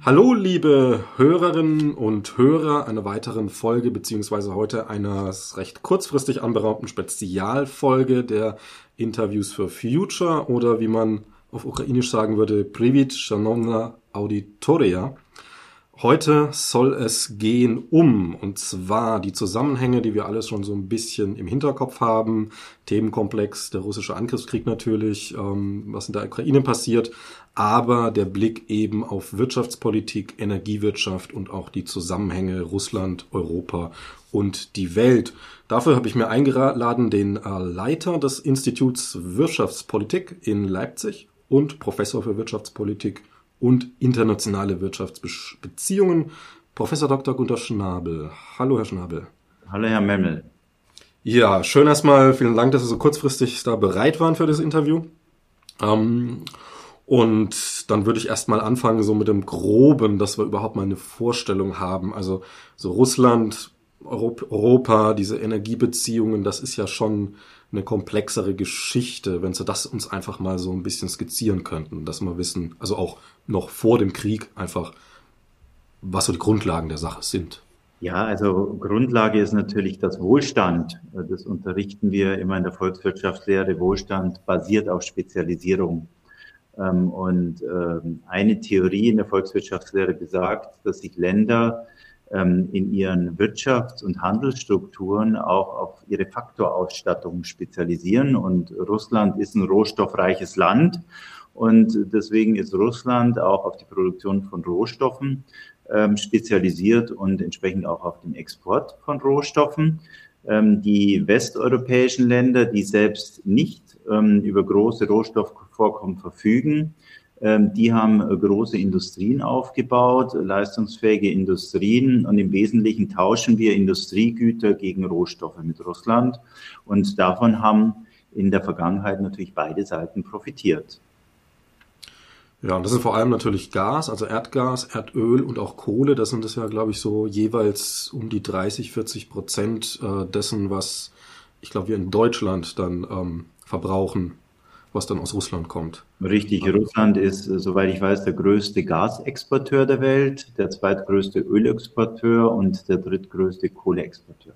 Hallo, liebe Hörerinnen und Hörer einer weiteren Folge, beziehungsweise heute einer recht kurzfristig anberaumten Spezialfolge der Interviews for Future oder wie man auf Ukrainisch sagen würde, Privit Shanovna Auditoria. Heute soll es gehen um, und zwar die Zusammenhänge, die wir alles schon so ein bisschen im Hinterkopf haben. Themenkomplex, der russische Angriffskrieg natürlich, ähm, was in der Ukraine passiert, aber der Blick eben auf Wirtschaftspolitik, Energiewirtschaft und auch die Zusammenhänge Russland, Europa und die Welt. Dafür habe ich mir eingeladen den äh, Leiter des Instituts Wirtschaftspolitik in Leipzig und Professor für Wirtschaftspolitik und internationale Wirtschaftsbeziehungen, Professor Dr. Gunter Schnabel. Hallo, Herr Schnabel. Hallo, Herr Memmel. Ja, schön erstmal. Vielen Dank, dass Sie so kurzfristig da bereit waren für das Interview. Ähm, und dann würde ich erstmal anfangen, so mit dem Groben, dass wir überhaupt mal eine Vorstellung haben. Also so Russland, Europa, diese Energiebeziehungen, das ist ja schon eine komplexere Geschichte, wenn Sie das uns einfach mal so ein bisschen skizzieren könnten, dass wir wissen, also auch noch vor dem Krieg einfach, was so die Grundlagen der Sache sind. Ja, also Grundlage ist natürlich das Wohlstand. Das unterrichten wir immer in der Volkswirtschaftslehre. Wohlstand basiert auf Spezialisierung. Ähm, und ähm, eine Theorie in der Volkswirtschaftslehre besagt, dass sich Länder in ihren Wirtschafts- und Handelsstrukturen auch auf ihre Faktorausstattung spezialisieren. Und Russland ist ein rohstoffreiches Land. Und deswegen ist Russland auch auf die Produktion von Rohstoffen ähm, spezialisiert und entsprechend auch auf den Export von Rohstoffen. Ähm, die westeuropäischen Länder, die selbst nicht ähm, über große Rohstoffvorkommen verfügen, ähm, die haben äh, große Industrien aufgebaut, leistungsfähige Industrien und im Wesentlichen tauschen wir Industriegüter gegen Rohstoffe mit Russland und davon haben in der Vergangenheit natürlich beide Seiten profitiert. Ja, und das ist vor allem natürlich Gas, also Erdgas, Erdöl und auch Kohle. Das sind es ja, glaube ich, so jeweils um die 30, 40 Prozent äh, dessen, was ich glaube, wir in Deutschland dann ähm, verbrauchen, was dann aus Russland kommt. Richtig, Russland ist, äh, soweit ich weiß, der größte Gasexporteur der Welt, der zweitgrößte Ölexporteur und der drittgrößte Kohleexporteur.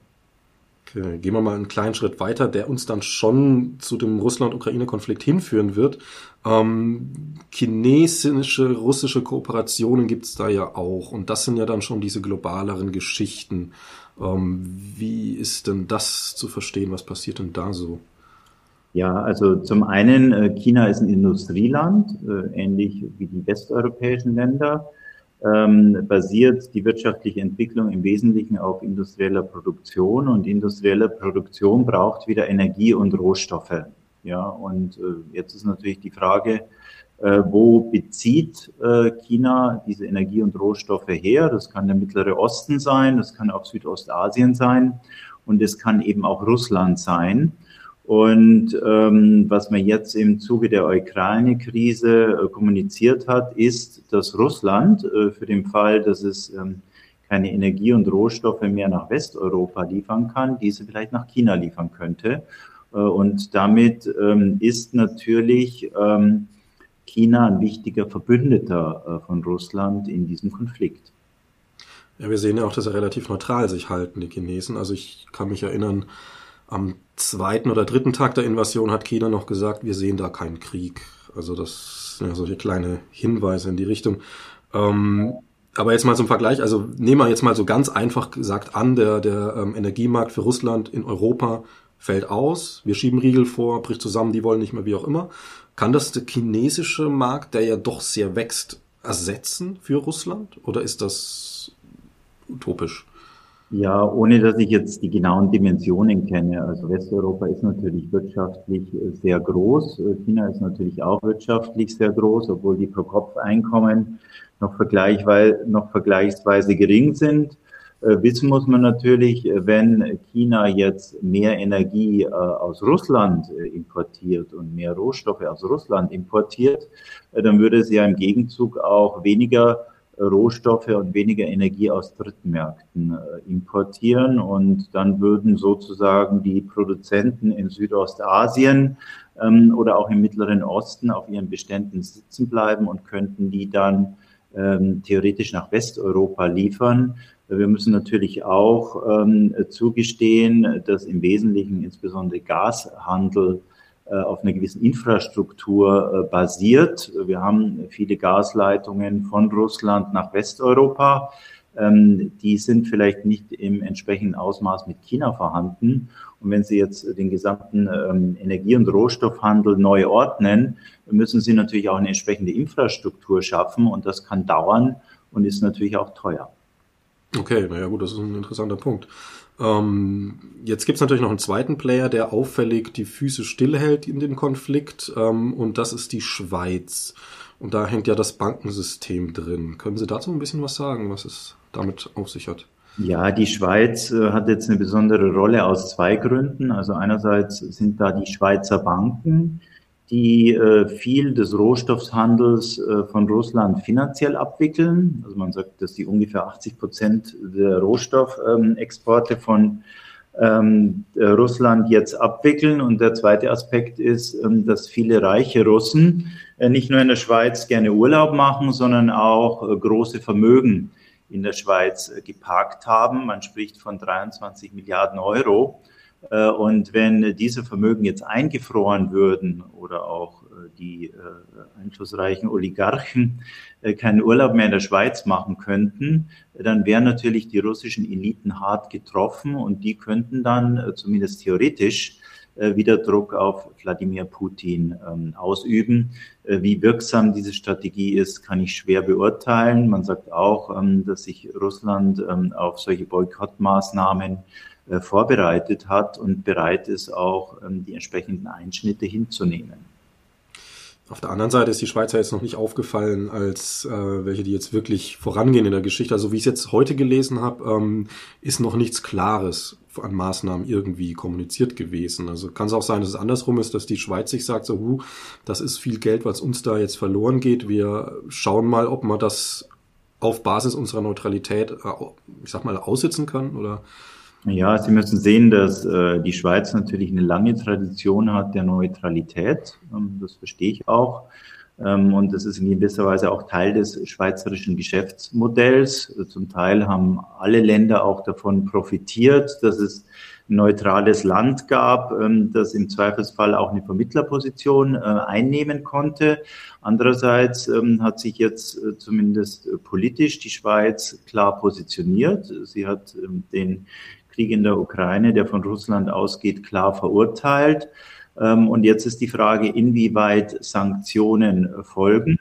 Okay, gehen wir mal einen kleinen Schritt weiter, der uns dann schon zu dem Russland-Ukraine-Konflikt hinführen wird. Ähm, chinesische, russische Kooperationen gibt es da ja auch. Und das sind ja dann schon diese globaleren Geschichten. Ähm, wie ist denn das zu verstehen? Was passiert denn da so? Ja, also zum einen, äh, China ist ein Industrieland, äh, ähnlich wie die westeuropäischen Länder ähm, basiert die wirtschaftliche Entwicklung im Wesentlichen auf industrieller Produktion und industrielle Produktion braucht wieder Energie und Rohstoffe. Ja, und äh, jetzt ist natürlich die Frage, äh, wo bezieht äh, China diese Energie und Rohstoffe her? Das kann der Mittlere Osten sein, das kann auch Südostasien sein und es kann eben auch Russland sein. Und ähm, was man jetzt im Zuge der Ukraine-Krise äh, kommuniziert hat, ist, dass Russland äh, für den Fall, dass es ähm, keine Energie und Rohstoffe mehr nach Westeuropa liefern kann, diese vielleicht nach China liefern könnte. Äh, und damit ähm, ist natürlich ähm, China ein wichtiger Verbündeter äh, von Russland in diesem Konflikt. Ja, wir sehen ja auch, dass sie relativ neutral sich halten, die Chinesen. Also ich kann mich erinnern, am zweiten oder dritten Tag der Invasion hat China noch gesagt, wir sehen da keinen Krieg. Also das sind ja solche kleine Hinweise in die Richtung. Ähm, aber jetzt mal zum Vergleich, also nehmen wir jetzt mal so ganz einfach gesagt an, der, der ähm, Energiemarkt für Russland in Europa fällt aus, wir schieben Riegel vor, bricht zusammen, die wollen nicht mehr, wie auch immer. Kann das der chinesische Markt, der ja doch sehr wächst, ersetzen für Russland? Oder ist das utopisch? Ja, ohne dass ich jetzt die genauen Dimensionen kenne. Also Westeuropa ist natürlich wirtschaftlich äh, sehr groß. Äh, China ist natürlich auch wirtschaftlich sehr groß, obwohl die Pro-Kopf-Einkommen noch, vergleichweise, noch vergleichsweise gering sind. Äh, wissen muss man natürlich, wenn China jetzt mehr Energie aus Russland importiert und mehr Rohstoffe aus Russland importiert, dann würde es ja im Gegenzug auch weniger Rohstoffe und weniger Energie aus Drittmärkten importieren und dann würden sozusagen die Produzenten in Südostasien ähm, oder auch im Mittleren Osten auf ihren Beständen sitzen bleiben und könnten die dann ähm, theoretisch nach Westeuropa liefern. Wir müssen natürlich auch ähm, zugestehen, dass im Wesentlichen insbesondere Gashandel äh, auf einer gewissen Infrastruktur äh, basiert. Wir haben viele Gasleitungen von Russland nach Westeuropa. Ähm, die sind vielleicht nicht im entsprechenden Ausmaß mit China vorhanden. Und wenn Sie jetzt den gesamten ähm, Energie- und Rohstoffhandel neu ordnen, müssen Sie natürlich auch eine entsprechende Infrastruktur schaffen. Und das kann dauern und ist natürlich auch teuer. Okay, naja gut, das ist ein interessanter Punkt. Ähm, jetzt gibt's natürlich noch einen zweiten Player, der auffällig die Füße stillhält in dem Konflikt, ähm, und das ist die Schweiz. Und da hängt ja das Bankensystem drin. Können Sie dazu ein bisschen was sagen, was es damit auf sich hat? Ja, die Schweiz äh, hat jetzt eine besondere Rolle aus zwei Gründen. Also einerseits sind da die Schweizer Banken, die äh, viel des Rohstoffhandels äh, von Russland finanziell abwickeln. Also man sagt, dass die ungefähr 80 Prozent der Rohstoffexporte von ähm, Russland jetzt abwickeln. Und der zweite Aspekt ist, ähm, dass viele reiche Russen äh, nicht nur in der Schweiz gerne Urlaub machen, sondern auch äh, große Vermögen in der Schweiz äh, geparkt haben. Man spricht von 23 Milliarden Euro. Äh, und wenn diese Vermögen jetzt eingefroren würden oder auch äh, die äh, einflussreichen Oligarchen keinen Urlaub mehr in der Schweiz machen könnten, dann wären natürlich die russischen Eliten hart getroffen und die könnten dann zumindest theoretisch wieder Druck auf Wladimir Putin ähm, ausüben. Wie wirksam diese Strategie ist, kann ich schwer beurteilen. Man sagt auch, ähm, dass sich Russland ähm, auf solche Boykottmaßnahmen äh, vorbereitet hat und bereit ist, auch ähm, die entsprechenden Einschnitte hinzunehmen. Auf der anderen Seite ist die Schweizer jetzt noch nicht aufgefallen als äh, welche, die jetzt wirklich vorangehen in der Geschichte. Also wie ich es jetzt heute gelesen habe, ähm, ist noch nichts Klares an Maßnahmen irgendwie kommuniziert gewesen. Also kann es auch sein, dass es andersrum ist, dass die Schweiz sich sagt, so, huh, das ist viel Geld, was uns da jetzt verloren geht. Wir schauen mal, ob man das auf Basis unserer Neutralität, äh, ich sag mal, aussitzen kann oder ja, Sie müssen sehen, dass äh, die Schweiz natürlich eine lange Tradition hat der Neutralität. Ähm, das verstehe ich auch. Ähm, und das ist in gewisser Weise auch Teil des schweizerischen Geschäftsmodells. Zum Teil haben alle Länder auch davon profitiert, dass es ein neutrales Land gab, ähm, das im Zweifelsfall auch eine Vermittlerposition äh, einnehmen konnte. Andererseits ähm, hat sich jetzt äh, zumindest politisch die Schweiz klar positioniert. Sie hat ähm, den Krieg in der Ukraine, der von Russland ausgeht, klar verurteilt. Ähm, und jetzt ist die Frage, inwieweit Sanktionen folgen.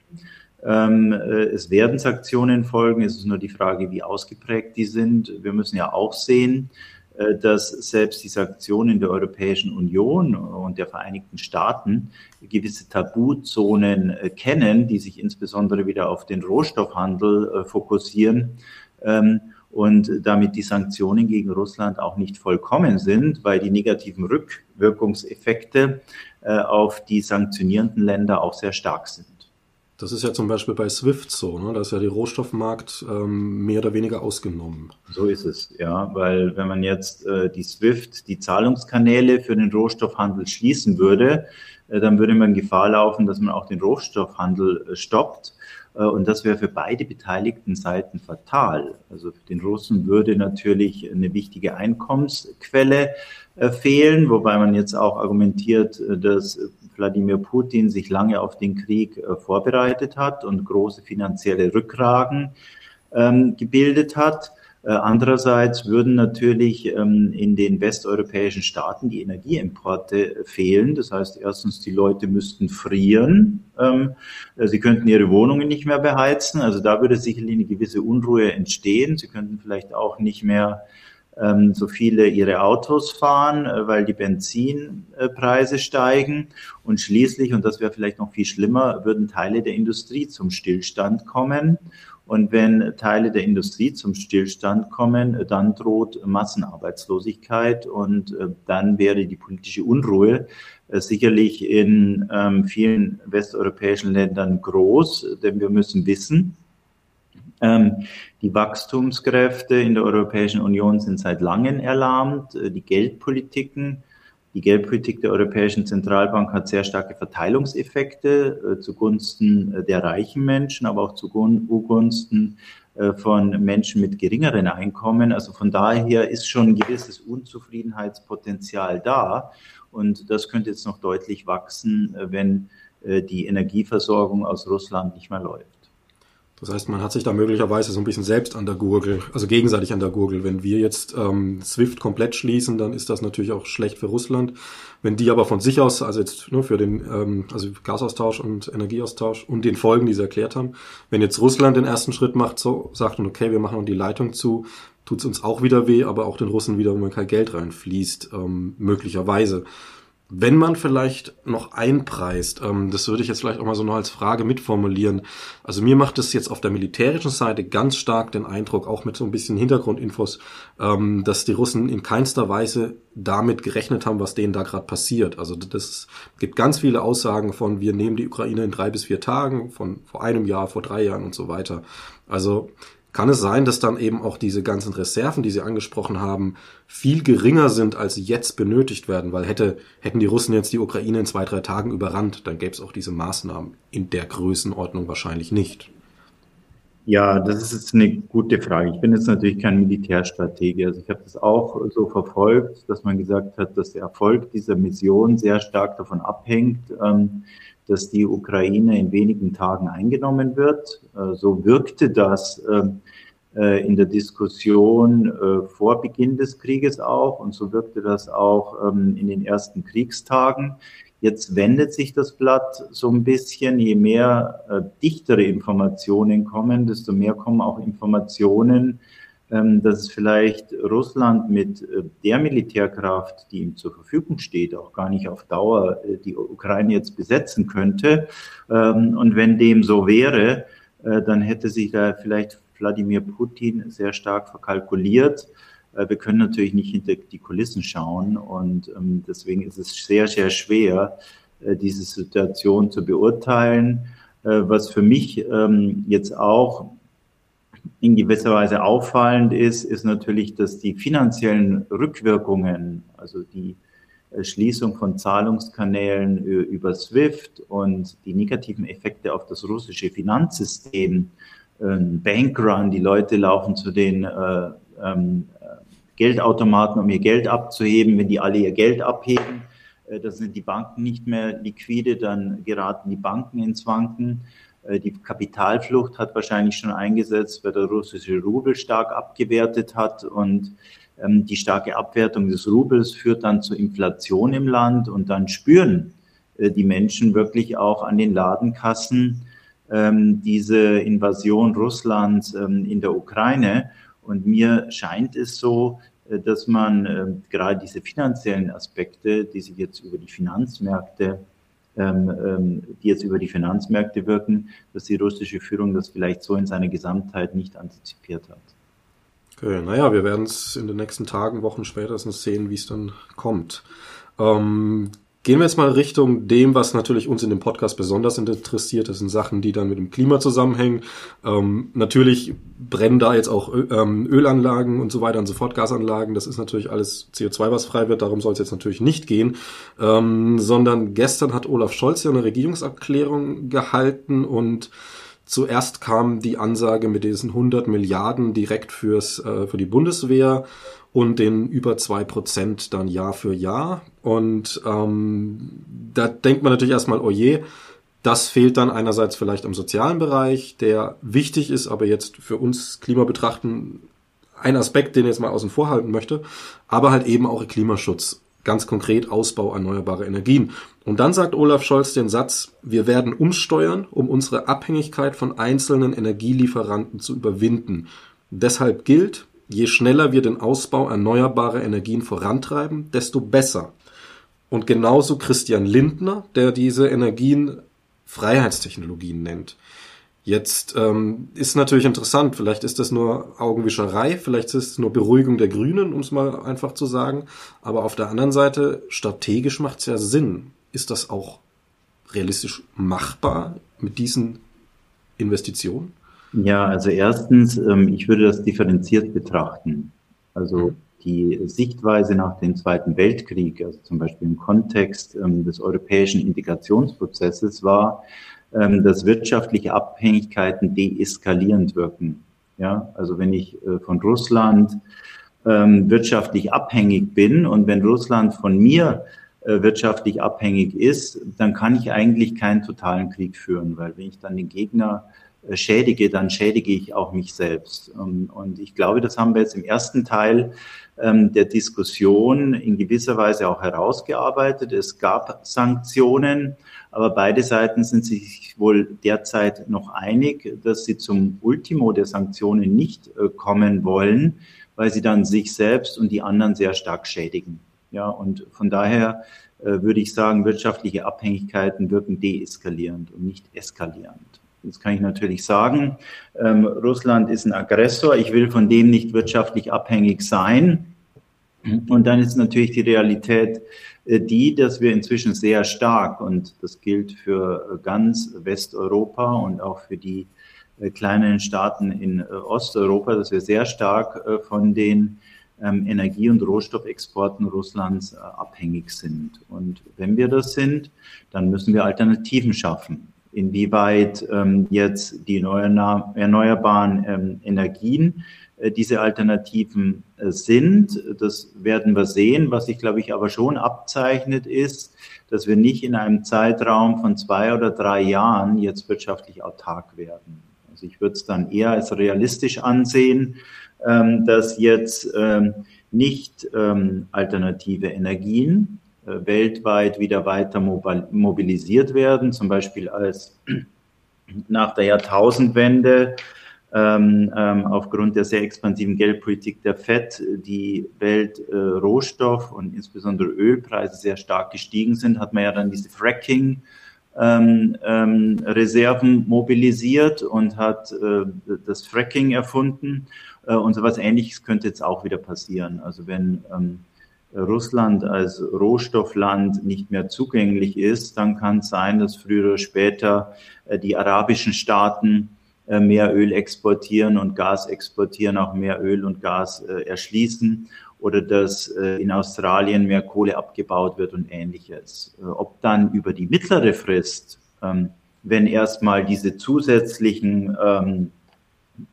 Ähm, äh, es werden Sanktionen folgen. Es ist nur die Frage, wie ausgeprägt die sind. Wir müssen ja auch sehen, äh, dass selbst die Sanktionen der Europäischen Union und der Vereinigten Staaten gewisse Tabuzonen äh, kennen, die sich insbesondere wieder auf den Rohstoffhandel fokussieren. Und damit die Sanktionen gegen Russland auch nicht vollkommen sind, weil die negativen Rückwirkungseffekte äh, auf die sanktionierenden Länder auch sehr stark sind. Das ist ja zum Beispiel bei SWIFT so, ne? da ist ja der Rohstoffmarkt ähm, mehr oder weniger ausgenommen. So ist es, ja, weil wenn man jetzt äh, die SWIFT, die Zahlungskanäle für den Rohstoffhandel schließen würde, äh, dann würde man Gefahr laufen, dass man auch den Rohstoffhandel äh, stoppt. Äh, und das wäre für beide beteiligten Seiten fatal. Also für den Russen würde natürlich eine wichtige Einkommensquelle äh, fehlen, wobei man jetzt auch argumentiert, äh, dass Wladimir Putin sich lange auf den Krieg vorbereitet hat und große finanzielle Rückragen ähm, gebildet hat. Äh, andererseits würden natürlich ähm, in den westeuropäischen Staaten die Energieimporte fehlen. Das heißt, erstens, die Leute müssten frieren. Ähm, äh, sie könnten ihre Wohnungen nicht mehr beheizen. Also da würde sicherlich eine gewisse Unruhe entstehen. Sie könnten vielleicht auch nicht mehr ähm, so viele ihre Autos fahren, äh, weil die Benzinpreise steigen. Und schließlich, und das wäre vielleicht noch viel schlimmer, würden Teile der Industrie zum Stillstand kommen. Und wenn Teile der Industrie zum Stillstand kommen, dann droht Massenarbeitslosigkeit und äh, dann wäre die politische Unruhe äh, sicherlich in ähm, vielen westeuropäischen Ländern groß, denn wir müssen wissen, ähm, die Wachstumskräfte in der Europäischen Union sind seit langem erlahmt. Äh, die Geldpolitiken, die Geldpolitik der Europäischen Zentralbank hat sehr starke Verteilungseffekte äh, zugunsten äh, der reichen Menschen, aber auch zugunsten von Menschen mit geringeren Einkommen. Also von daher ist schon ein gewisses Unzufriedenheitspotenzial da. Und das könnte jetzt noch deutlich wachsen, wenn die Energieversorgung aus Russland nicht mehr läuft. Das heißt, man hat sich da möglicherweise so ein bisschen selbst an der Gurgel, also gegenseitig an der Gurgel. Wenn wir jetzt ähm, SWIFT komplett schließen, dann ist das natürlich auch schlecht für Russland. Wenn die aber von sich aus, also jetzt nur für den ähm, also Gasaustausch und Energieaustausch und den Folgen, die sie erklärt haben, wenn jetzt Russland den ersten Schritt macht, so sagt und okay, wir machen die Leitung zu, tut's uns auch wieder weh, aber auch den Russen wieder, wenn kein Geld reinfließt, ähm, möglicherweise. Wenn man vielleicht noch einpreist, ähm, das würde ich jetzt vielleicht auch mal so noch als Frage mitformulieren. Also mir macht es jetzt auf der militärischen Seite ganz stark den Eindruck, auch mit so ein bisschen Hintergrundinfos, ähm, dass die Russen in keinster Weise damit gerechnet haben, was denen da gerade passiert. Also das gibt ganz viele Aussagen von, wir nehmen die Ukraine in drei bis vier Tagen, von vor einem Jahr, vor drei Jahren und so weiter. Also kann es sein, dass dann eben auch diese ganzen Reserven, die Sie angesprochen haben, viel geringer sind, als sie jetzt benötigt werden? Weil hätte, hätten die Russen jetzt die Ukraine in zwei, drei Tagen überrannt, dann gäbe es auch diese Maßnahmen in der Größenordnung wahrscheinlich nicht. Ja, das ist jetzt eine gute Frage. Ich bin jetzt natürlich kein Militärstratege. Also ich habe das auch so verfolgt, dass man gesagt hat, dass der Erfolg dieser Mission sehr stark davon abhängt, ähm, dass die Ukraine in wenigen Tagen eingenommen wird. Äh, so wirkte das ähm, äh, in der Diskussion äh, vor Beginn des Krieges auch und so wirkte das auch ähm, in den ersten Kriegstagen. Jetzt wendet sich das Blatt so ein bisschen, je mehr dichtere Informationen kommen, desto mehr kommen auch Informationen, ähm, dass vielleicht Russland mit äh, der Militärkraft, die ihm zur Verfügung steht, auch gar nicht auf Dauer äh, die Ukraine jetzt besetzen könnte. Ähm, und wenn dem so wäre, äh, dann hätte sich da vielleicht Wladimir Putin sehr stark verkalkuliert. Wir können natürlich nicht hinter die Kulissen schauen und ähm, deswegen ist es sehr, sehr schwer, diese Situation zu beurteilen. Was für mich jetzt auch in gewisser Weise auffallend ist, ist natürlich, dass die finanziellen Rückwirkungen, also die äh, Schließung von Zahlungskanälen über SWIFT und die negativen Effekte auf das russische Finanzsystem, Bankrun, die Leute laufen zu den äh, ähm, Geldautomaten, um ihr Geld abzuheben. Wenn die alle ihr Geld abheben, äh, dann sind die Banken nicht mehr liquide, dann geraten die Banken ins Wanken. Äh, die Kapitalflucht hat wahrscheinlich schon eingesetzt, weil der russische Rubel stark abgewertet hat und ähm, die starke Abwertung des Rubels führt dann zu Inflation im Land und dann spüren äh, die Menschen wirklich auch an den Ladenkassen ähm, diese Invasion Russlands ähm, in der Ukraine. Und mir scheint es so, dass man gerade diese finanziellen Aspekte, die sich jetzt über die Finanzmärkte ähm, ähm, die jetzt über die Finanzmärkte wirken, dass die russische Führung das vielleicht so in seiner Gesamtheit nicht antizipiert hat. Okay, naja, wir werden es in den nächsten Tagen, Wochen spätestens sehen, wie es dann kommt. Ähm, Gehen wir jetzt mal Richtung dem, was natürlich uns in dem Podcast besonders interessiert. Das sind Sachen, die dann mit dem Klima zusammenhängen. Ähm, natürlich brennen da jetzt auch ähm, Ölanlagen und so weiter und so Gasanlagen. Das ist natürlich alles CO2, was frei wird. Darum soll es jetzt natürlich nicht gehen. Ähm, sondern gestern hat Olaf Scholz ja eine Regierungserklärung gehalten und Zuerst kam die Ansage mit diesen 100 Milliarden direkt fürs, äh, für die Bundeswehr und den über zwei Prozent dann Jahr für Jahr. Und ähm, da denkt man natürlich erstmal, oh je, das fehlt dann einerseits vielleicht im sozialen Bereich, der wichtig ist, aber jetzt für uns Klima betrachten ein Aspekt, den ich jetzt mal außen vor halten möchte, aber halt eben auch Klimaschutz, ganz konkret Ausbau erneuerbarer Energien. Und dann sagt Olaf Scholz den Satz, wir werden umsteuern, um unsere Abhängigkeit von einzelnen Energielieferanten zu überwinden. Deshalb gilt, Je schneller wir den Ausbau erneuerbarer Energien vorantreiben, desto besser. Und genauso Christian Lindner, der diese Energien Freiheitstechnologien nennt. Jetzt ähm, ist natürlich interessant, vielleicht ist das nur Augenwischerei, vielleicht ist es nur Beruhigung der Grünen, um es mal einfach zu sagen. Aber auf der anderen Seite, strategisch macht es ja Sinn. Ist das auch realistisch machbar mit diesen Investitionen? Ja, also erstens, ähm, ich würde das differenziert betrachten. Also die Sichtweise nach dem Zweiten Weltkrieg, also zum Beispiel im Kontext ähm, des europäischen Integrationsprozesses, war, dass wirtschaftliche Abhängigkeiten deeskalierend wirken. Ja, also wenn ich äh, von Russland ähm, wirtschaftlich abhängig bin und wenn Russland von mir äh, wirtschaftlich abhängig ist, dann kann ich eigentlich keinen totalen Krieg führen, weil wenn ich dann den Gegner schädige, dann schädige ich auch mich selbst. Und ich glaube, das haben wir jetzt im ersten Teil ähm, der Diskussion in gewisser Weise auch herausgearbeitet. Es gab Sanktionen, aber beide Seiten sind sich wohl derzeit noch einig, dass sie zum Ultimo der Sanktionen nicht äh, kommen wollen, weil sie dann sich selbst und die anderen sehr stark schädigen. Ja, und von daher äh, würde ich sagen, wirtschaftliche Abhängigkeiten wirken deeskalierend und nicht eskalierend. Jetzt kann ich natürlich sagen, ähm, Russland ist ein Aggressor, ich will von dem nicht wirtschaftlich abhängig sein. Und dann ist natürlich die Realität äh, die, dass wir inzwischen sehr stark, und das gilt für äh, ganz Westeuropa und auch für die äh, kleinen Staaten in Osteuropa, dass wir sehr stark von den ähm, Energie- und Rohstoffexporten Russlands abhängig sind. Und wenn wir das sind, dann müssen wir Alternativen schaffen. Inwieweit ähm, jetzt die erneuerbaren ähm, Energien äh, diese Alternativen äh, sind. Das werden wir sehen. Was sich, glaube ich, aber schon abzeichnet, ist, dass wir nicht in einem Zeitraum von zwei oder drei Jahren jetzt wirtschaftlich autark werden. Also ich würde es dann eher als realistisch ansehen, ähm, dass jetzt ähm, nicht ähm, alternative Energien weltweit wieder weiter mobilisiert werden, zum Beispiel als nach der Jahrtausendwende ähm, ähm, aufgrund der sehr expansiven Geldpolitik der FED die Weltrohstoff- äh, und insbesondere Ölpreise sehr stark gestiegen sind, hat man ja dann diese Fracking ähm, ähm, Reserven mobilisiert und hat äh, das Fracking erfunden. Äh, und so was Ähnliches könnte jetzt auch wieder passieren. Also wenn ähm, Russland als Rohstoffland nicht mehr zugänglich ist, dann kann es sein, dass früher oder später äh, die arabischen Staaten äh, mehr Öl exportieren und Gas exportieren, auch mehr Öl und Gas äh, erschließen oder dass in Australien mehr Kohle abgebaut wird und ähnliches. Ob dann über die mittlere Frist, ähm, wenn erstmal diese zusätzlichen ähm,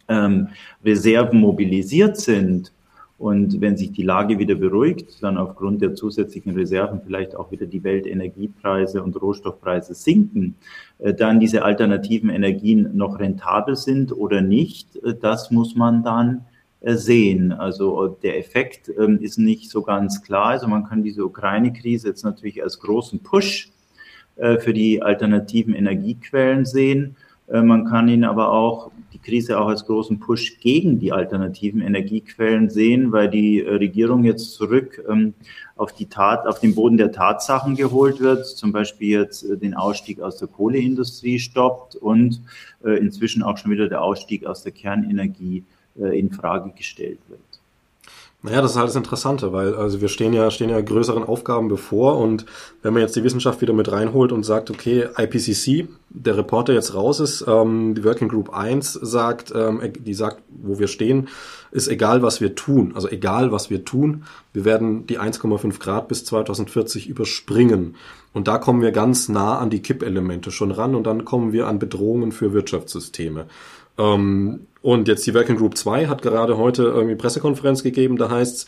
ähm, Reserven mobilisiert sind, und wenn sich die Lage wieder beruhigt, dann aufgrund der zusätzlichen Reserven vielleicht auch wieder die Weltenergiepreise und Rohstoffpreise sinken, äh, dann diese alternativen Energien noch rentabel sind oder nicht, äh, das muss man dann äh, sehen. Also der Effekt ähm, ist nicht so ganz klar. Also man kann diese Ukraine-Krise jetzt natürlich als großen Push für die alternativen Energiequellen sehen. Man kann ihn aber auch die Krise auch als großen Push gegen die alternativen Energiequellen sehen, weil die äh, Regierung jetzt zurück ähm, auf die Tat, auf den Boden der Tatsachen geholt wird, zum Beispiel jetzt äh, den Ausstieg aus der Kohleindustrie stoppt und äh, inzwischen auch schon wieder der Ausstieg aus der Kernenergie in Frage gestellt wird. Naja, das ist halt das Interessante, weil also wir stehen ja, stehen ja größeren Aufgaben bevor und wenn man jetzt die Wissenschaft wieder mit reinholt und sagt, okay, IPCC, der Reporter jetzt raus ist, ähm, die Working Group 1 sagt, ähm, die sagt, wo wir stehen, ist egal, was wir tun. Also egal, was wir tun, wir werden die 1,5 Grad bis 2040 überspringen. Und da kommen wir ganz nah an die Kippelemente schon ran und dann kommen wir an Bedrohungen für Wirtschaftssysteme. Ähm, und jetzt die Working Group 2 hat gerade heute irgendwie Pressekonferenz gegeben, da heißt's,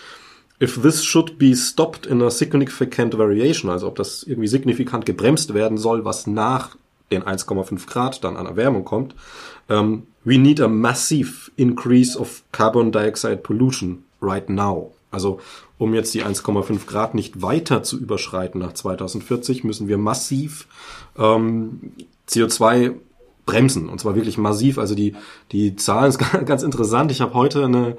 if this should be stopped in a significant variation, also ob das irgendwie signifikant gebremst werden soll, was nach den 1,5 Grad dann an Erwärmung kommt, um, ähm, we need a massive increase of carbon dioxide pollution right now. Also um jetzt die 1,5 Grad nicht weiter zu überschreiten nach 2040, müssen wir massiv ähm, CO2 bremsen und zwar wirklich massiv. Also die die Zahlen ist ganz interessant. Ich habe heute eine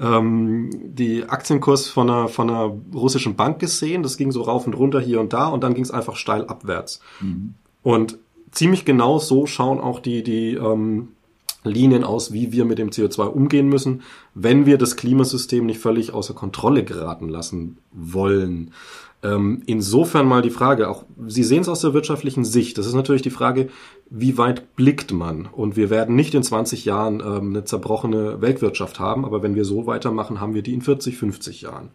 ähm, die Aktienkurs von einer von einer russischen Bank gesehen. Das ging so rauf und runter hier und da und dann ging es einfach steil abwärts. Mhm. Und ziemlich genau so schauen auch die, die ähm, Linien aus, wie wir mit dem CO2 umgehen müssen, wenn wir das Klimasystem nicht völlig außer Kontrolle geraten lassen wollen. Ähm, insofern mal die Frage, auch Sie sehen es aus der wirtschaftlichen Sicht, das ist natürlich die Frage, wie weit blickt man? Und wir werden nicht in 20 Jahren ähm, eine zerbrochene Weltwirtschaft haben, aber wenn wir so weitermachen, haben wir die in 40, 50 Jahren.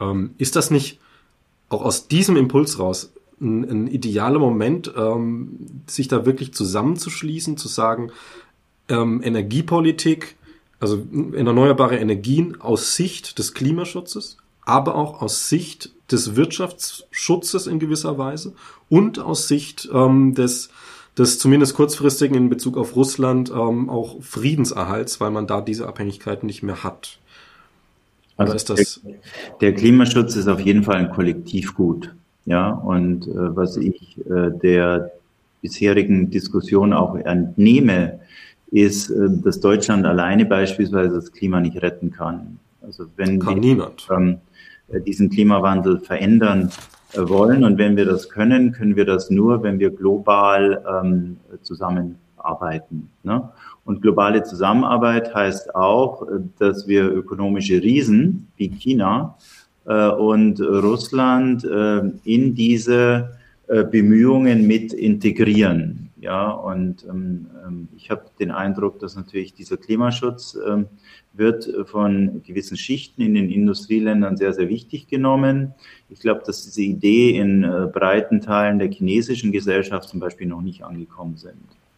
Ähm, ist das nicht auch aus diesem Impuls raus ein, ein idealer Moment, ähm, sich da wirklich zusammenzuschließen, zu sagen, ähm, Energiepolitik, also erneuerbare Energien aus Sicht des Klimaschutzes, aber auch aus Sicht des Wirtschaftsschutzes in gewisser Weise und aus Sicht ähm, des, des zumindest kurzfristigen in Bezug auf Russland ähm, auch Friedenserhalts, weil man da diese Abhängigkeit nicht mehr hat. Also ist das der, der, Klimaschutz ist auf jeden Fall ein Kollektivgut. Ja, und äh, was ich äh, der bisherigen Diskussion auch entnehme, ist, äh, dass Deutschland alleine beispielsweise das Klima nicht retten kann. Also wenn kann wir niemand. Ähm, äh, diesen Klimawandel verändern wollen und wenn wir das können, können wir das nur, wenn wir global ähm, zusammenarbeiten. Ne? Und globale Zusammenarbeit heißt auch, dass wir ökonomische Riesen wie China äh, und Russland äh, in diese äh, Bemühungen mit integrieren. Ja, und ähm, ähm, ich habe den Eindruck, dass natürlich dieser Klimaschutz ähm, wird von gewissen Schichten in den Industrieländern sehr, sehr wichtig genommen. Ich glaube, dass diese Idee in äh, breiten Teilen der chinesischen Gesellschaft zum Beispiel noch nicht angekommen sind.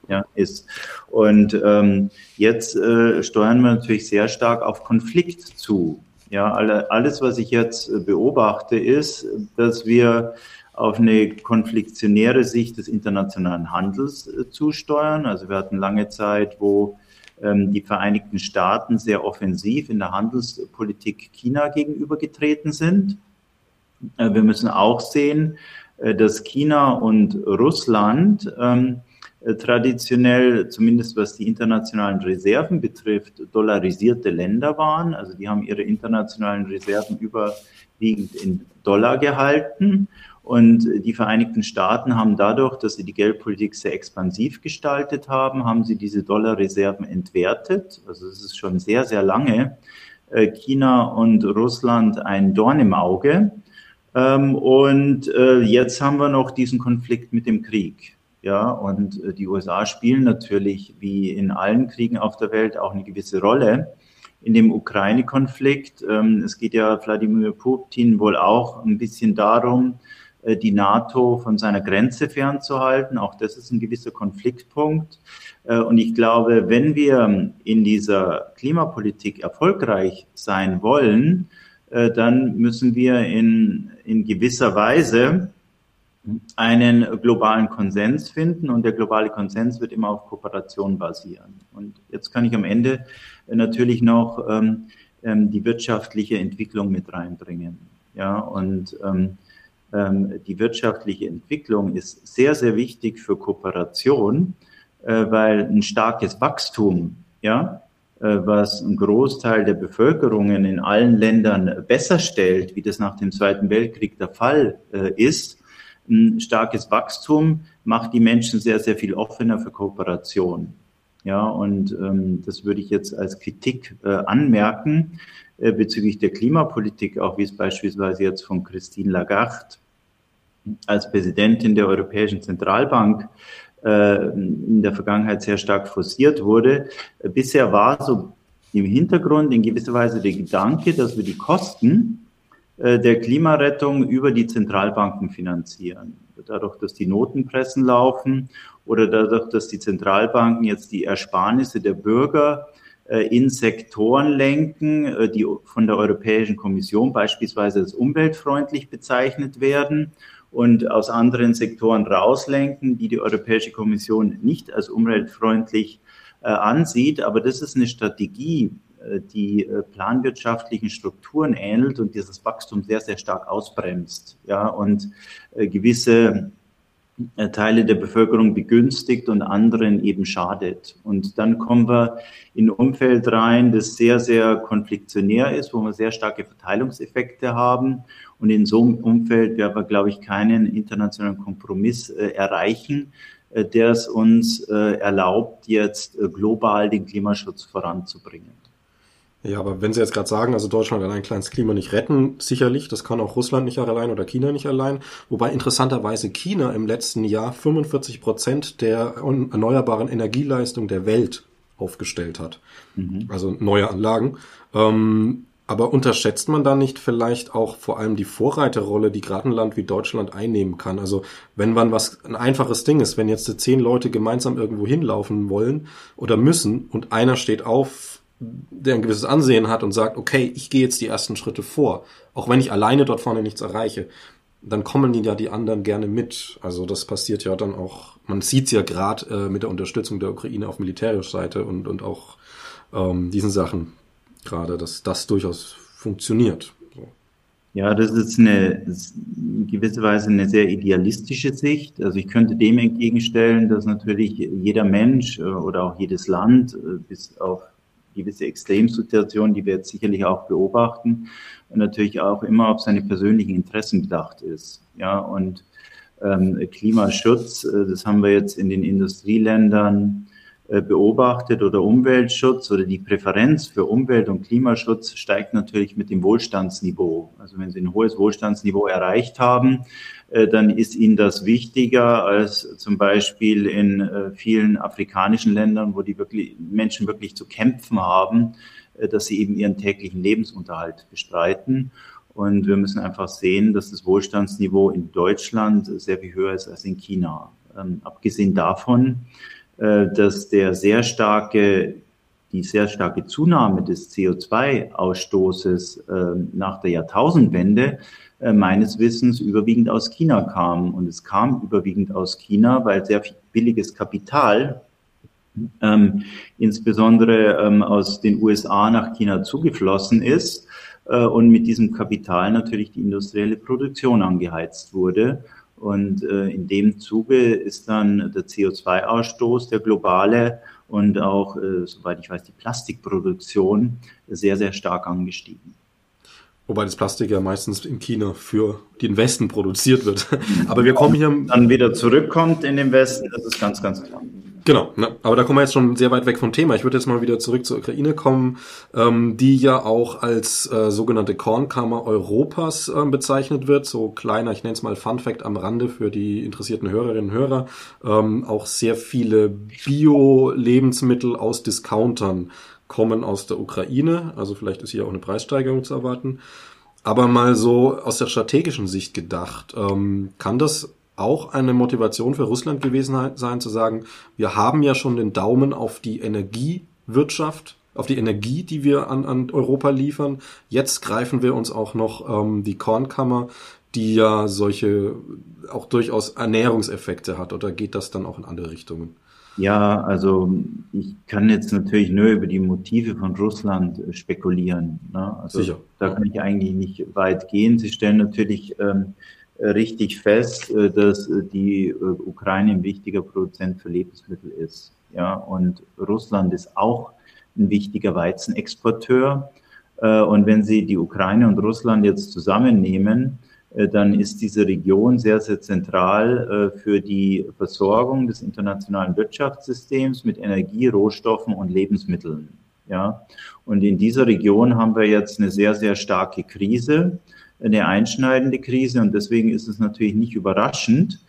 Ja, ist. Und ähm, jetzt äh, steuern wir natürlich sehr stark auf Konflikt zu. Ja, alle, alles, was ich jetzt äh, beobachte, ist, dass wir auf eine konfliktionäre Sicht des internationalen Handels äh, zusteuern. Also wir hatten lange Zeit, wo ähm, die Vereinigten Staaten sehr offensiv in der Handelspolitik China gegenübergetreten sind. Äh, wir müssen auch sehen, äh, dass China und Russland ähm, äh, traditionell, zumindest was die internationalen Reserven betrifft, dollarisierte Länder waren. Also die haben ihre internationalen Reserven überwiegend in Dollar gehalten. Und die Vereinigten Staaten haben dadurch, dass sie die Geldpolitik sehr expansiv gestaltet haben, haben sie diese Dollarreserven entwertet. Also es ist schon sehr, sehr lange äh, China und Russland ein Dorn im Auge. Ähm, und äh, jetzt haben wir noch diesen Konflikt mit dem Krieg. Ja, und äh, die USA spielen natürlich wie in allen Kriegen auf der Welt auch eine gewisse Rolle in dem Ukraine-Konflikt. Ähm, es geht ja Wladimir Putin wohl auch ein bisschen darum, die NATO von seiner Grenze fernzuhalten. Auch das ist ein gewisser Konfliktpunkt. Äh, und ich glaube, wenn wir in dieser Klimapolitik erfolgreich sein wollen, äh, dann müssen wir in, in gewisser Weise einen globalen Konsens finden und der globale Konsens wird immer auf Kooperation basieren. Und jetzt kann ich am Ende natürlich noch ähm, ähm die wirtschaftliche Entwicklung mit reinbringen. Ja, und ähm, ähm, die wirtschaftliche Entwicklung ist sehr, sehr wichtig für Kooperation, äh, weil ein starkes Wachstum, ja, äh, was ein Großteil der Bevölkerungen in allen Ländern besser stellt, wie das nach dem Zweiten Weltkrieg der Fall äh, ist, ein starkes Wachstum macht die Menschen sehr, sehr viel offener für Kooperation. Ja, und ähm, das würde ich jetzt als Kritik äh, anmerken äh, bezüglich der Klimapolitik, auch wie es beispielsweise jetzt von Christine Lagarde als Präsidentin der Europäischen Zentralbank äh, in der Vergangenheit sehr stark forciert wurde. Bisher war so im Hintergrund in gewisser Weise der Gedanke, dass wir die Kosten äh, der Klimarettung über die Zentralbanken finanzieren. Dadurch, dass die Notenpressen laufen oder dadurch, dass die Zentralbanken jetzt die Ersparnisse der Bürger äh, in Sektoren lenken, die von der Europäischen Kommission beispielsweise als umweltfreundlich bezeichnet werden und aus anderen Sektoren rauslenken, die die Europäische Kommission nicht als umweltfreundlich äh, ansieht. Aber das ist eine Strategie, äh, die äh, planwirtschaftlichen Strukturen ähnelt und dieses Wachstum sehr, sehr stark ausbremst. Ja, und äh, gewisse äh, Teile der Bevölkerung begünstigt und anderen eben schadet. Und dann kommen wir in ein Umfeld rein, das sehr, sehr konfliktionär ist, wo wir sehr starke Verteilungseffekte haben und in so einem Umfeld werden wir, glaube ich, keinen internationalen Kompromiss äh, erreichen, äh, der es uns äh, erlaubt, jetzt äh, global den Klimaschutz voranzubringen. Ja, aber wenn Sie jetzt gerade sagen, also Deutschland allein kann das Klima nicht retten, sicherlich, das kann auch Russland nicht allein oder China nicht allein. Wobei interessanterweise China im letzten Jahr 45 Prozent der erneuerbaren Energieleistung der Welt aufgestellt hat. Mhm. Also neue Anlagen. Ähm, aber unterschätzt man da nicht vielleicht auch vor allem die Vorreiterrolle, die gerade ein Land wie Deutschland einnehmen kann? Also wenn man was ein einfaches Ding ist, wenn jetzt zehn Leute gemeinsam irgendwo hinlaufen wollen oder müssen und einer steht auf, der ein gewisses Ansehen hat und sagt, okay, ich gehe jetzt die ersten Schritte vor, auch wenn ich alleine dort vorne nichts erreiche, dann kommen ja die anderen gerne mit. Also das passiert ja dann auch, man sieht es ja gerade äh, mit der Unterstützung der Ukraine auf militärischer Seite und, und auch ähm, diesen Sachen gerade, dass das durchaus funktioniert. So. Ja, das ist eine in gewisser Weise eine sehr idealistische Sicht. Also ich könnte dem entgegenstellen, dass natürlich jeder Mensch äh, oder auch jedes Land äh, bis auf gewisse Extremsituationen, die wir jetzt sicherlich auch beobachten, und natürlich auch immer auf seine persönlichen Interessen bedacht ist. Ja, und ähm, Klimaschutz, äh, das haben wir jetzt in den Industrieländern beobachtet oder Umweltschutz oder die Präferenz für Umwelt- und Klimaschutz steigt natürlich mit dem Wohlstandsniveau. Also wenn Sie ein hohes Wohlstandsniveau erreicht haben, äh, dann ist ihnen das wichtiger als zum Beispiel in äh, vielen afrikanischen Ländern, wo die wirklich, Menschen wirklich zu kämpfen haben, äh, dass sie eben ihren täglichen Lebensunterhalt bestreiten. Und wir müssen einfach sehen, dass das Wohlstandsniveau in Deutschland sehr viel höher ist als in China. Ähm, abgesehen davon, äh, dass der sehr starke, die sehr starke Zunahme des CO2-Ausstoßes äh, nach der Jahrtausendwende äh, meines Wissens überwiegend aus China kam. Und es kam überwiegend aus China, weil sehr viel billiges Kapital, ähm, insbesondere ähm, aus den USA nach China zugeflossen ist äh, und mit diesem Kapital natürlich die industrielle Produktion angeheizt wurde. Und äh, in dem Zuge ist dann der CO2-Ausstoß, der globale und auch, äh, soweit ich weiß, die Plastikproduktion sehr, sehr stark angestiegen. Wobei das Plastik ja meistens in China für den Westen produziert wird. Aber wir kommen hier. Dann wieder zurückkommt in den Westen, das ist ganz, ganz klar. Genau, ne? aber da kommen wir jetzt schon sehr weit weg vom Thema. Ich würde jetzt mal wieder zurück zur Ukraine kommen, ähm, die ja auch als äh, sogenannte Kornkammer Europas äh, bezeichnet wird. So kleiner, ich nenne es mal Fun Fact am Rande für die interessierten Hörerinnen und Hörer. Ähm, auch sehr viele Bio-Lebensmittel aus Discountern kommen aus der Ukraine, also vielleicht ist hier auch eine Preissteigerung zu erwarten. Aber mal so aus der strategischen Sicht gedacht, ähm, kann das auch eine Motivation für Russland gewesen sein, zu sagen, wir haben ja schon den Daumen auf die Energiewirtschaft, auf die Energie, die wir an, an Europa liefern. Jetzt greifen wir uns auch noch ähm, die Kornkammer, die ja solche auch durchaus Ernährungseffekte hat. Oder geht das dann auch in andere Richtungen? Ja, also ich kann jetzt natürlich nur über die Motive von Russland äh, spekulieren. Ne? Also Sicher. Da kann ich eigentlich nicht weit gehen. Sie stellen natürlich ähm, richtig fest, äh, dass äh, die äh, Ukraine ein wichtiger Produzent für Lebensmittel ist. Ja, und Russland ist auch ein wichtiger Weizenexporteur. Und wenn Sie die Ukraine und Russland jetzt zusammennehmen, dann ist diese Region sehr, sehr zentral für die Versorgung des internationalen Wirtschaftssystems mit Energie, Rohstoffen und Lebensmitteln. Ja, und in dieser Region haben wir jetzt eine sehr, sehr starke Krise, eine einschneidende Krise. Und deswegen ist es natürlich nicht überraschend,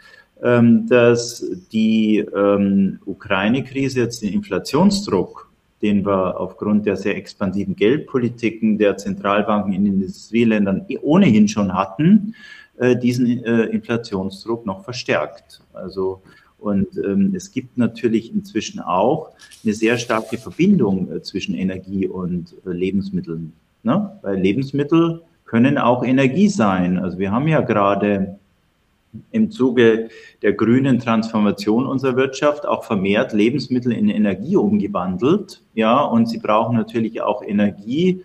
ähm, dass die ähm, Ukraine-Krise jetzt den Inflationsdruck den wir aufgrund der sehr expansiven Geldpolitiken der Zentralbanken in den Industrieländern eh ohnehin schon hatten, äh, diesen äh, Inflationsdruck noch verstärkt. Also und ähm, es gibt natürlich inzwischen auch eine sehr starke Verbindung äh, zwischen Energie und äh, Lebensmitteln. Ne? Weil Lebensmittel können auch Energie sein. Also wir haben ja gerade im Zuge der grünen Transformation unserer Wirtschaft auch vermehrt Lebensmittel in Energie umgewandelt. Ja, und sie brauchen natürlich auch Energie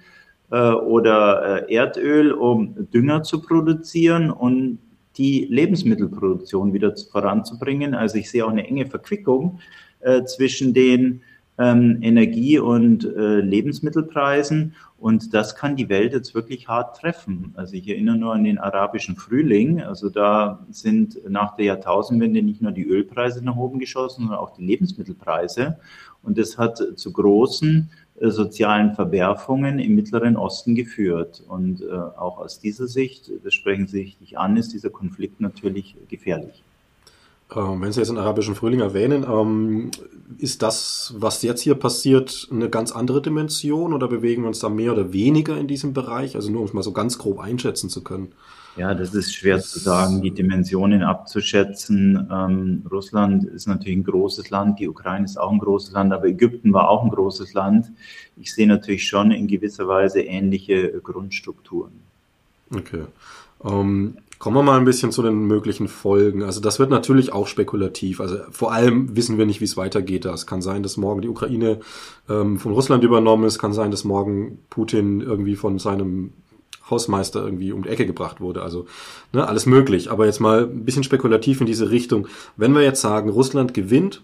äh, oder äh, Erdöl, um Dünger zu produzieren und die Lebensmittelproduktion wieder voranzubringen. Also ich sehe auch eine enge Verquickung äh, zwischen den ähm, Energie- und äh, Lebensmittelpreisen. Und das kann die Welt jetzt wirklich hart treffen. Also ich erinnere nur an den arabischen Frühling. Also da sind nach der Jahrtausendwende nicht nur die Ölpreise nach oben geschossen, sondern auch die Lebensmittelpreise. Und das hat zu großen äh, sozialen Verwerfungen im Mittleren Osten geführt. Und äh, auch aus dieser Sicht, das sprechen Sie richtig an, ist dieser Konflikt natürlich gefährlich. Ähm, wenn Sie jetzt den arabischen Frühling erwähnen, ähm, ist das, was jetzt hier passiert, eine ganz andere Dimension oder bewegen wir uns da mehr oder weniger in diesem Bereich? Also nur um es mal so ganz grob einschätzen zu können. Ja, das ist schwer das zu sagen, die Dimensionen abzuschätzen. Ähm, Russland ist natürlich ein großes Land, die Ukraine ist auch ein großes Land, aber Ägypten war auch ein großes Land. Ich sehe natürlich schon in gewisser Weise ähnliche Grundstrukturen. Okay. Ähm, Kommen wir mal ein bisschen zu den möglichen Folgen. Also das wird natürlich auch spekulativ. Also vor allem wissen wir nicht, wie es weitergeht. Es kann sein, dass morgen die Ukraine ähm, von Russland übernommen ist. Kann sein, dass morgen Putin irgendwie von seinem Hausmeister irgendwie um die Ecke gebracht wurde. Also ne, alles möglich. Aber jetzt mal ein bisschen spekulativ in diese Richtung. Wenn wir jetzt sagen, Russland gewinnt,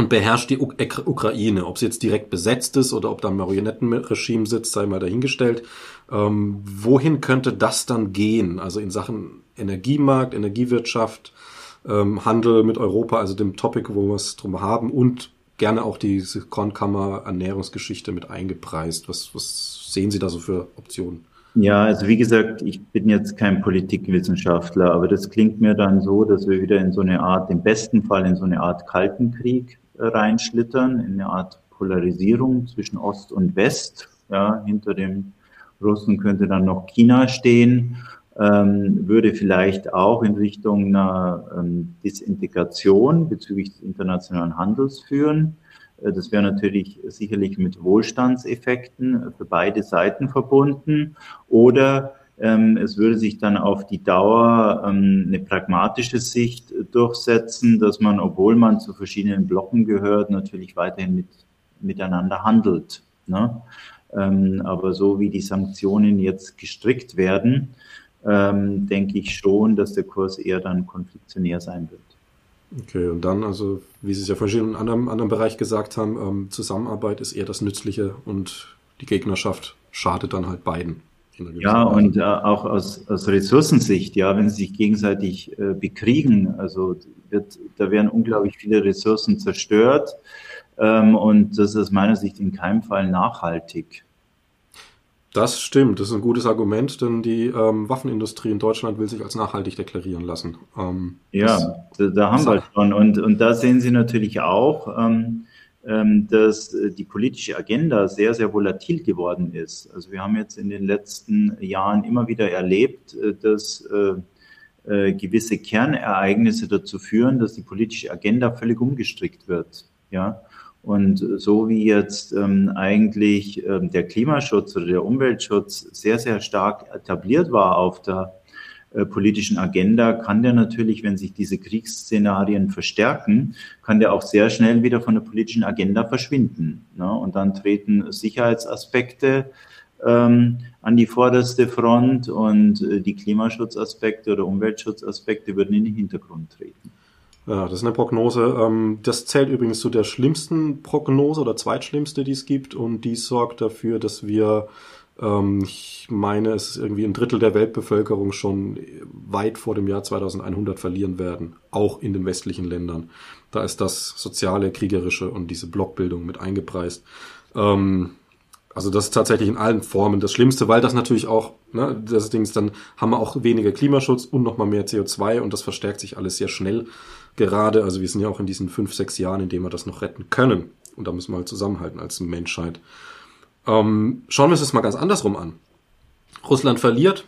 und beherrscht die Ukraine. Ob sie jetzt direkt besetzt ist oder ob da ein Marionettenregime sitzt, sei mal dahingestellt. Ähm, wohin könnte das dann gehen? Also in Sachen Energiemarkt, Energiewirtschaft, ähm, Handel mit Europa, also dem Topic, wo wir es drum haben und gerne auch diese Kornkammer Ernährungsgeschichte mit eingepreist. Was, was sehen Sie da so für Optionen? Ja, also wie gesagt, ich bin jetzt kein Politikwissenschaftler, aber das klingt mir dann so, dass wir wieder in so eine Art, im besten Fall in so eine Art Kalten Krieg reinschlittern, in eine Art Polarisierung zwischen Ost und West. Ja, hinter dem Russen könnte dann noch China stehen, ähm, würde vielleicht auch in Richtung einer ähm, Disintegration bezüglich des internationalen Handels führen. Äh, das wäre natürlich sicherlich mit Wohlstandseffekten für beide Seiten verbunden. Oder es würde sich dann auf die Dauer ähm, eine pragmatische Sicht durchsetzen, dass man, obwohl man zu verschiedenen Blocken gehört, natürlich weiterhin mit, miteinander handelt. Ne? Ähm, aber so wie die Sanktionen jetzt gestrickt werden, denke ich schon, dass der Kurs eher dann konfliktionär sein wird. Okay, und dann, also wie Sie es ja vorhin in einem anderen, Bereich gesagt haben, ähm, Zusammenarbeit ist eher das Nützliche und die Gegnerschaft schadet dann halt beiden. Ja, und äh, auch aus, aus Ressourcensicht, ja, wenn sie sich gegenseitig äh, bekriegen, also wird, da werden unglaublich viele Ressourcen zerstört ähm, und das ist aus meiner Sicht in keinem Fall nachhaltig. Das stimmt, das ist ein gutes Argument, denn die ähm, Waffenindustrie in Deutschland will sich als nachhaltig deklarieren lassen. Ähm, ja, da, da, haben wir schon. Und, und da sehen Sie natürlich auch, ähm, dass die politische Agenda sehr, sehr volatil geworden ist. Also wir haben jetzt in den letzten Jahren immer wieder erlebt, äh, dass äh, äh, gewisse Kernereignisse dazu führen, dass die politische Agenda völlig umgestrickt wird. Ja, und so wie jetzt ähm, eigentlich ähm, der Klimaschutz oder der Umweltschutz sehr, sehr stark etabliert war auf der äh, politischen Agenda, kann der natürlich, wenn sich diese Kriegsszenarien verstärken, kann der auch sehr schnell wieder von der politischen Agenda verschwinden. Ne? Und dann treten Sicherheitsaspekte ähm, an die vorderste Front und äh, die Klimaschutzaspekte oder Umweltschutzaspekte würden in den Hintergrund treten. Ja, das ist eine Prognose. Ähm, das zählt übrigens zu der schlimmsten Prognose oder zweitschlimmste, die es gibt. Und die sorgt dafür, dass wir, ich meine, es ist irgendwie ein Drittel der Weltbevölkerung schon weit vor dem Jahr 2100 verlieren werden. Auch in den westlichen Ländern. Da ist das soziale, kriegerische und diese Blockbildung mit eingepreist. Ähm, also das ist tatsächlich in allen Formen das Schlimmste, weil das natürlich auch, ne, das Ding ist, dann haben wir auch weniger Klimaschutz und nochmal mehr CO2 und das verstärkt sich alles sehr schnell gerade. Also wir sind ja auch in diesen fünf, sechs Jahren, in denen wir das noch retten können. Und da müssen wir halt zusammenhalten als Menschheit. Ähm, schauen wir uns das mal ganz andersrum an. Russland verliert.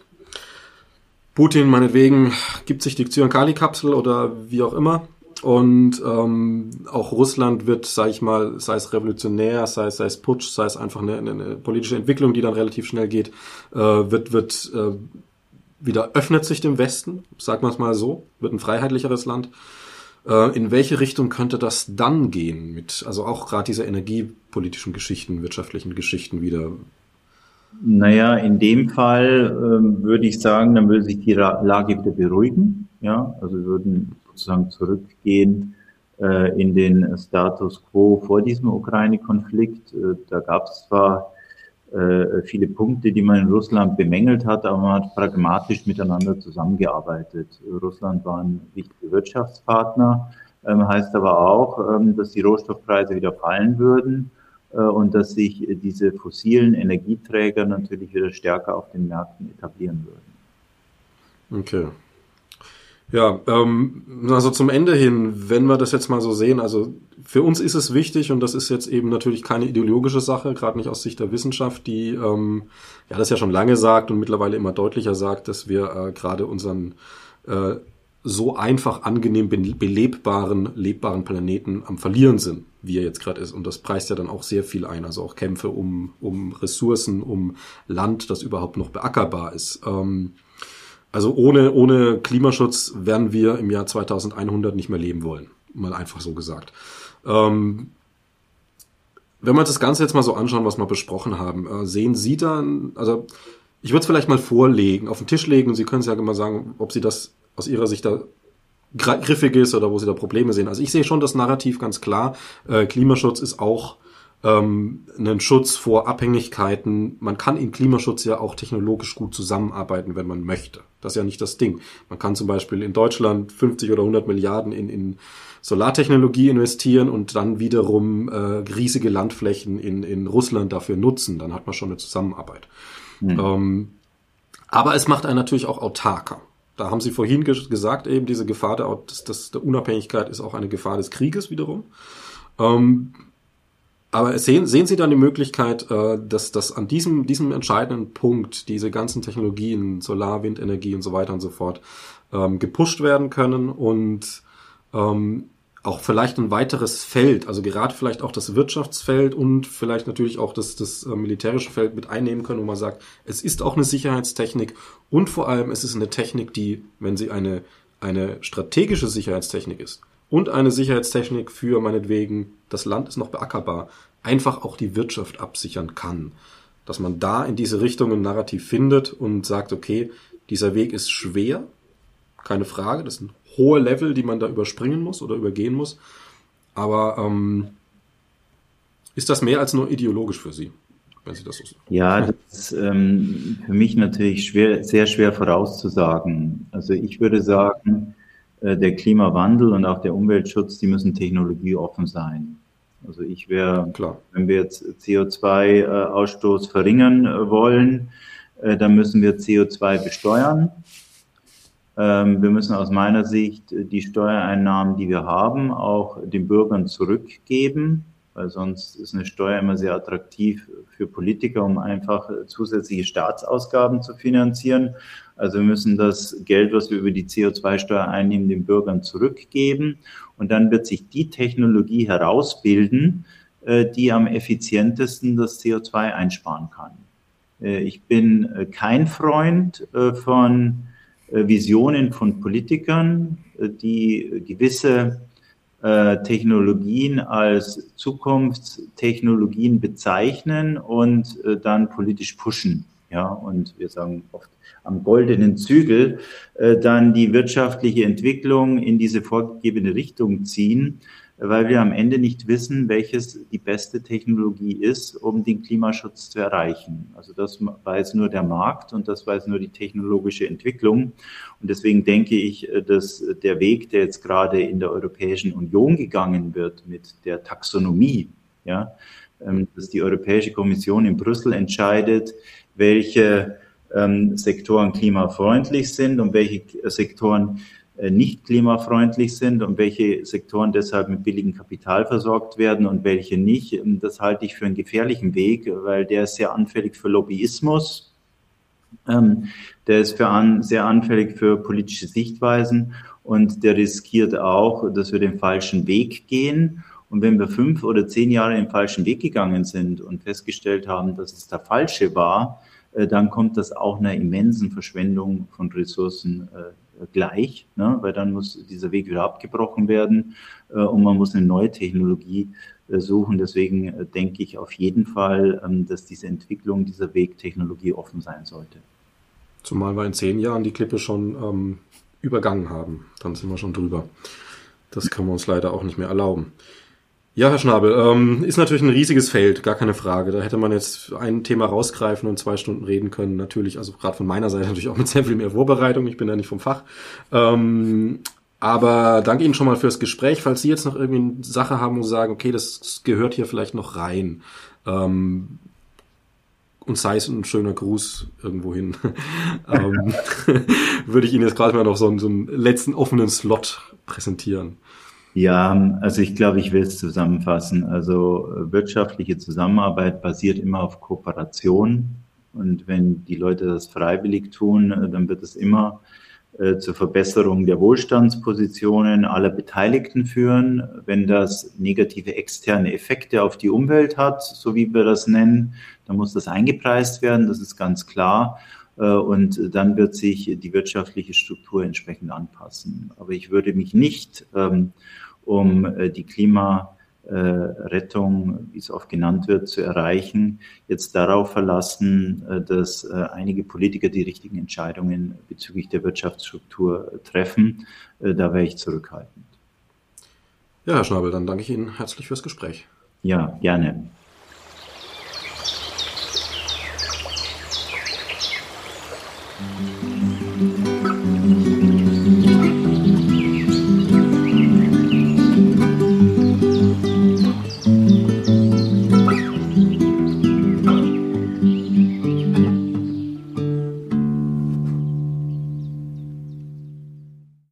Putin meinetwegen gibt sich die Zyankali-Kapsel oder wie auch immer. Und ähm, auch Russland wird, sage ich mal, sei es revolutionär, sei es, sei es Putsch, sei es einfach eine, eine politische Entwicklung, die dann relativ schnell geht, äh, wird, wird äh, wieder öffnet sich dem Westen, sagen wir es mal so, wird ein freiheitlicheres Land. Äh, in welche Richtung könnte das dann gehen mit, also auch gerade diese energiepolitischen Geschichten, wirtschaftlichen Geschichten wieder? Naja, in dem Fall ähm, würde ich sagen, dann würde sich die Lage wieder beruhigen. Ja, also wir würden sozusagen zurückgehen äh, in den Status quo vor diesem Ukraine-Konflikt. Äh, da gab es zwar viele Punkte, die man in Russland bemängelt hat, aber man hat pragmatisch miteinander zusammengearbeitet. Russland war ein wichtiger Wirtschaftspartner, ähm, heißt aber auch, ähm, dass die Rohstoffpreise wieder fallen würden und dass sich diese fossilen Energieträger natürlich wieder stärker auf den Märkten etablieren würden. Okay. Ja, ähm, also zum Ende hin, wenn wir das jetzt mal so sehen, also für uns ist es wichtig und das ist jetzt eben natürlich keine ideologische Sache, gerade nicht aus Sicht der Wissenschaft, die ähm, ja das ja schon lange sagt und mittlerweile immer deutlicher sagt, dass wir äh, gerade unseren äh, so einfach angenehm belebbaren, lebbaren Planeten am Verlieren sind, wie er jetzt gerade ist. Und das preist ja dann auch sehr viel ein, also auch Kämpfe um, um Ressourcen, um Land, das überhaupt noch beackerbar ist. Ähm, also ohne, ohne Klimaschutz werden wir im Jahr 2100 nicht mehr leben wollen. Mal einfach so gesagt. Ähm, wenn wir das Ganze jetzt mal so anschauen, was wir besprochen haben, äh, sehen Sie dann, also ich würde es vielleicht mal vorlegen, auf den Tisch legen und Sie können es ja immer sagen, ob Sie das aus Ihrer Sicht da griffig ist oder wo Sie da Probleme sehen. Also ich sehe schon das Narrativ ganz klar. Äh, Klimaschutz ist auch ähm, einen Schutz vor Abhängigkeiten. Man kann in Klimaschutz ja auch technologisch gut zusammenarbeiten, wenn man möchte. Das ist ja nicht das Ding. Man kann zum Beispiel in Deutschland 50 oder 100 Milliarden in, in Solartechnologie investieren und dann wiederum äh, riesige Landflächen in, in Russland dafür nutzen. Dann hat man schon eine Zusammenarbeit. Mhm. Ähm, aber es macht einen natürlich auch autarker. Da haben Sie vorhin gesagt, eben diese Gefahr der, des, des, der Unabhängigkeit ist auch eine Gefahr des Krieges wiederum. Ähm, aber sehen, sehen Sie dann die Möglichkeit, äh, dass, dass an diesem, diesem entscheidenden Punkt diese ganzen Technologien, Solar, Windenergie und so weiter und so fort, ähm, gepusht werden können und ähm, auch vielleicht ein weiteres Feld, also gerade vielleicht auch das Wirtschaftsfeld und vielleicht natürlich auch das, das äh, militärische Feld mit einnehmen können, wo man sagt, es ist auch eine Sicherheitstechnik und vor allem es ist eine Technik, die, wenn sie eine, eine strategische Sicherheitstechnik ist, und eine Sicherheitstechnik für meinetwegen, das Land ist noch beackerbar, einfach auch die Wirtschaft absichern kann. Dass man da in diese Richtung ein Narrativ findet und sagt, okay, dieser Weg ist schwer, keine Frage, das sind hohe Level, die man da überspringen muss oder übergehen muss. Aber ähm, ist das mehr als nur ideologisch für Sie? Wenn Sie das so sagen. Ja, das ist ähm, für mich natürlich schwer, sehr schwer vorauszusagen. Also ich würde sagen, der Klimawandel und auch der Umweltschutz, die müssen technologieoffen sein. Also ich wäre, wenn wir jetzt CO2-Ausstoß verringern äh, wollen, äh, dann müssen wir CO2 besteuern. Ähm, wir müssen aus meiner Sicht die Steuereinnahmen, die wir haben, auch den Bürgern zurückgeben weil sonst ist eine Steuer immer sehr attraktiv für Politiker, um einfach zusätzliche Staatsausgaben zu finanzieren. Also wir müssen das Geld, was wir über die CO2-Steuer einnehmen, den Bürgern zurückgeben. Und dann wird sich die Technologie herausbilden, äh, die am effizientesten das CO2 einsparen kann. Äh, ich bin äh, kein Freund von Visionen von Politikern, die gewisse Technologien als Zukunftstechnologien bezeichnen und dann politisch pushen. Ja, und wir sagen oft am goldenen Zügel äh, dann die wirtschaftliche Entwicklung in diese vorgegebene Richtung ziehen weil wir am Ende nicht wissen, welches die beste Technologie ist, um den Klimaschutz zu erreichen. Also das weiß nur der Markt und das weiß nur die technologische Entwicklung. Und deswegen denke ich, äh, dass der Weg, der jetzt gerade in der Europäischen Union gegangen wird mit der Taxonomie, ja, ähm, dass die Europäische Kommission in Brüssel entscheidet, welche ähm, Sektoren klimafreundlich sind und welche Sektoren äh, nicht klimafreundlich sind und welche Sektoren deshalb mit billigem Kapital versorgt werden und welche nicht. Ähm, das halte ich für einen gefährlichen Weg, weil der ist sehr anfällig für Lobbyismus. Ähm, der ist für an, sehr anfällig für politische Sichtweisen und der riskiert auch, dass wir den falschen Weg gehen. Und wenn wir fünf oder zehn Jahre den falschen Weg gegangen sind und festgestellt haben, dass es der falsche war, äh, dann kommt das auch einer immensen Verschwendung von Ressourcen äh, gleich, ne? weil dann muss dieser Weg wieder abgebrochen werden äh, und man muss eine neue Technologie suchen. Deswegen denke ich auf jeden Fall, ähm, dass diese Entwicklung, dieser Weg Technologie offen sein sollte. Zumal wir in zehn Jahren die Klippe schon ähm, übergangen haben. Dann sind wir schon drüber. Das kann man uns leider auch nicht mehr erlauben. Ja, Herr Schnabel, ähm, ist natürlich ein riesiges Feld, gar keine Frage. Da hätte man jetzt ein Thema rausgreifen und zwei Stunden reden können. Natürlich, also gerade von meiner Seite natürlich auch mit sehr viel mehr Vorbereitung. Ich bin ja nicht vom Fach. Ähm, aber danke Ihnen schon mal fürs Gespräch. Falls Sie jetzt noch irgendwie eine Sache haben und sagen, okay, das gehört hier vielleicht noch rein. Ähm, und sei es ein schöner Gruß irgendwo hin, ähm, würde ich Ihnen jetzt gerade mal noch so einen, so einen letzten offenen Slot präsentieren. Ja, also ich glaube, ich will es zusammenfassen. Also äh, wirtschaftliche Zusammenarbeit basiert immer auf Kooperation. Und wenn die Leute das freiwillig tun, äh, dann wird es immer äh, zur Verbesserung der Wohlstandspositionen aller Beteiligten führen. Wenn das negative externe Effekte auf die Umwelt hat, so wie wir das nennen, dann muss das eingepreist werden, das ist ganz klar. Und dann wird sich die wirtschaftliche Struktur entsprechend anpassen. Aber ich würde mich nicht ähm, um äh, die Klimarettung, wie es oft genannt wird, zu erreichen, jetzt darauf verlassen, äh, dass äh, einige Politiker die richtigen Entscheidungen bezüglich der Wirtschaftsstruktur treffen. Da wäre ich zurückhaltend. Ja, Herr Schnabel, dann danke ich Ihnen herzlich fürs Gespräch. Ja, gerne.